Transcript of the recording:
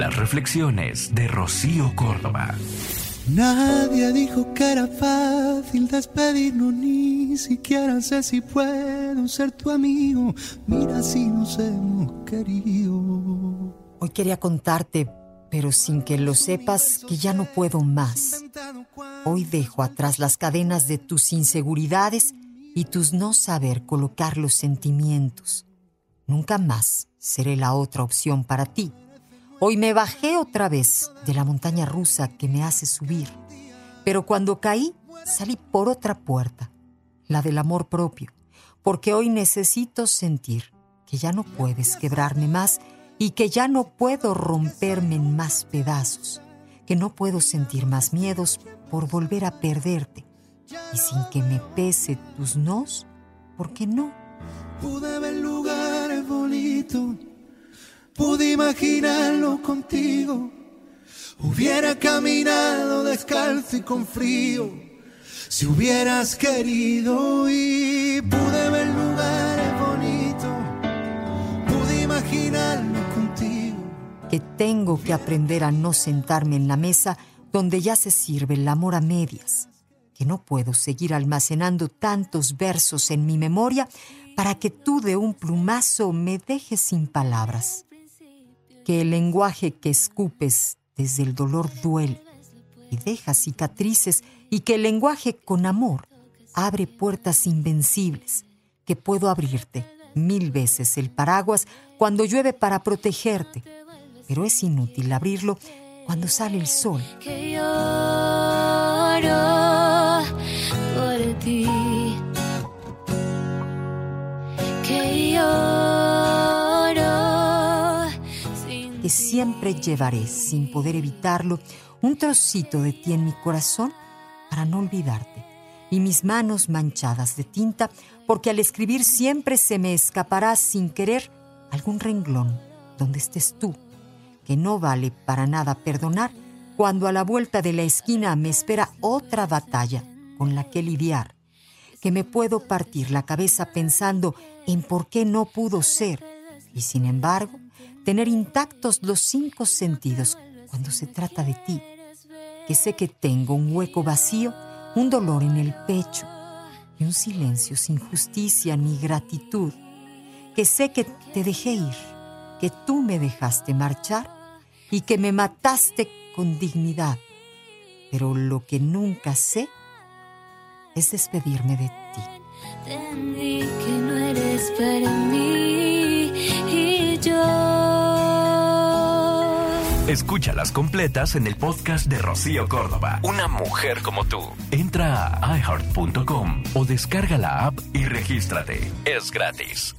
Las reflexiones de Rocío Córdoba. Nadie dijo que era fácil despedirnos, ni siquiera sé si puedo ser tu amigo. Mira si nos hemos querido. Hoy quería contarte, pero sin que lo sepas, que ya no puedo más. Hoy dejo atrás las cadenas de tus inseguridades y tus no saber colocar los sentimientos. Nunca más seré la otra opción para ti. Hoy me bajé otra vez de la montaña rusa que me hace subir, pero cuando caí salí por otra puerta, la del amor propio, porque hoy necesito sentir que ya no puedes quebrarme más y que ya no puedo romperme en más pedazos, que no puedo sentir más miedos por volver a perderte y sin que me pese tus nos, porque no. Pude ver lugares bonitos, pude imaginarlo contigo. Hubiera caminado descalzo y con frío, si hubieras querido. Y pude ver lugares bonitos, pude imaginarlo contigo. Que tengo que aprender a no sentarme en la mesa donde ya se sirve el amor a medias que no puedo seguir almacenando tantos versos en mi memoria para que tú de un plumazo me dejes sin palabras. Que el lenguaje que escupes desde el dolor duele y deja cicatrices y que el lenguaje con amor abre puertas invencibles, que puedo abrirte mil veces el paraguas cuando llueve para protegerte, pero es inútil abrirlo cuando sale el sol. Que siempre llevaré, sin poder evitarlo, un trocito de ti en mi corazón para no olvidarte. Y mis manos manchadas de tinta, porque al escribir siempre se me escapará sin querer algún renglón donde estés tú, que no vale para nada perdonar cuando a la vuelta de la esquina me espera otra batalla con la que lidiar, que me puedo partir la cabeza pensando en por qué no pudo ser, y sin embargo, tener intactos los cinco sentidos cuando se trata de ti, que sé que tengo un hueco vacío, un dolor en el pecho y un silencio sin justicia ni gratitud, que sé que te dejé ir, que tú me dejaste marchar y que me mataste con dignidad, pero lo que nunca sé es despedirme de ti. que no eres para mí Escúchalas completas en el podcast de Rocío Córdoba. Una mujer como tú. Entra a iHeart.com o descarga la app y regístrate. Es gratis.